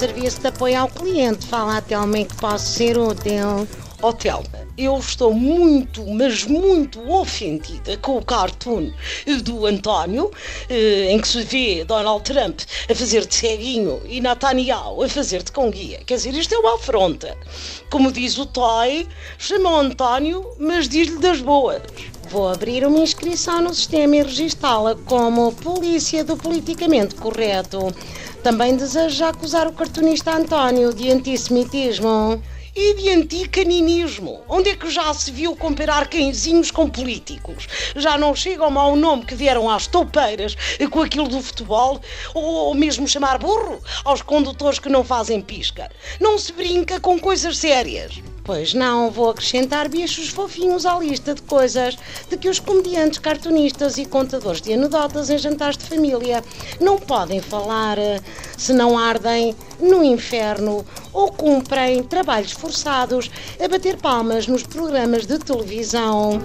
Serviço de apoio ao cliente. Fala até ao que posso ser útil. Hotel, eu estou muito, mas muito ofendida com o cartoon do António, eh, em que se vê Donald Trump a fazer de ceguinho e Netanyahu a fazer de com guia. Quer dizer, isto é uma afronta. Como diz o Toy, chama o António, mas diz-lhe das boas. Vou abrir uma inscrição no sistema e registá-la como polícia do politicamente correto. Também desejo acusar o cartunista António de antissemitismo e de anticaninismo. Onde é que já se viu comparar cãezinhos com políticos? Já não chega ao nome que vieram às toupeiras com aquilo do futebol? Ou mesmo chamar burro aos condutores que não fazem pisca? Não se brinca com coisas sérias. Pois não, vou acrescentar bichos fofinhos à lista de coisas de que os comediantes, cartunistas e contadores de anedotas em jantares de família não podem falar eh, se não ardem no inferno ou cumprem trabalhos forçados a bater palmas nos programas de televisão.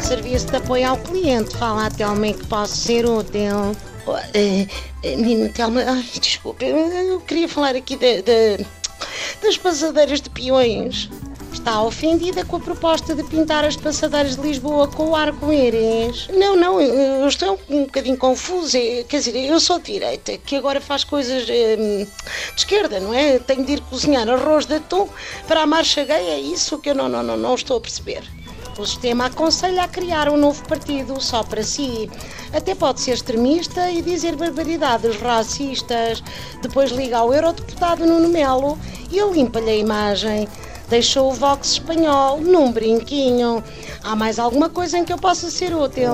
Serviço de apoio ao cliente, fala até ao que posso ser útil. Uh, Menina Telma, ai, desculpa, eu queria falar aqui de, de, das passadeiras de peões. Está ofendida com a proposta de pintar as passadeiras de Lisboa com o arco-íris? Não, não, eu estou um bocadinho confusa. Quer dizer, eu sou de direita, que agora faz coisas hum, de esquerda, não é? Tenho de ir cozinhar arroz de atum para a marcha gay, é isso que eu não, não, não, não estou a perceber. O sistema aconselha a criar um novo partido só para si. Até pode ser extremista e dizer barbaridades racistas. Depois liga ao eurodeputado Nuno Melo e limpa-lhe a imagem. Deixou o Vox espanhol num brinquinho. Há mais alguma coisa em que eu possa ser útil?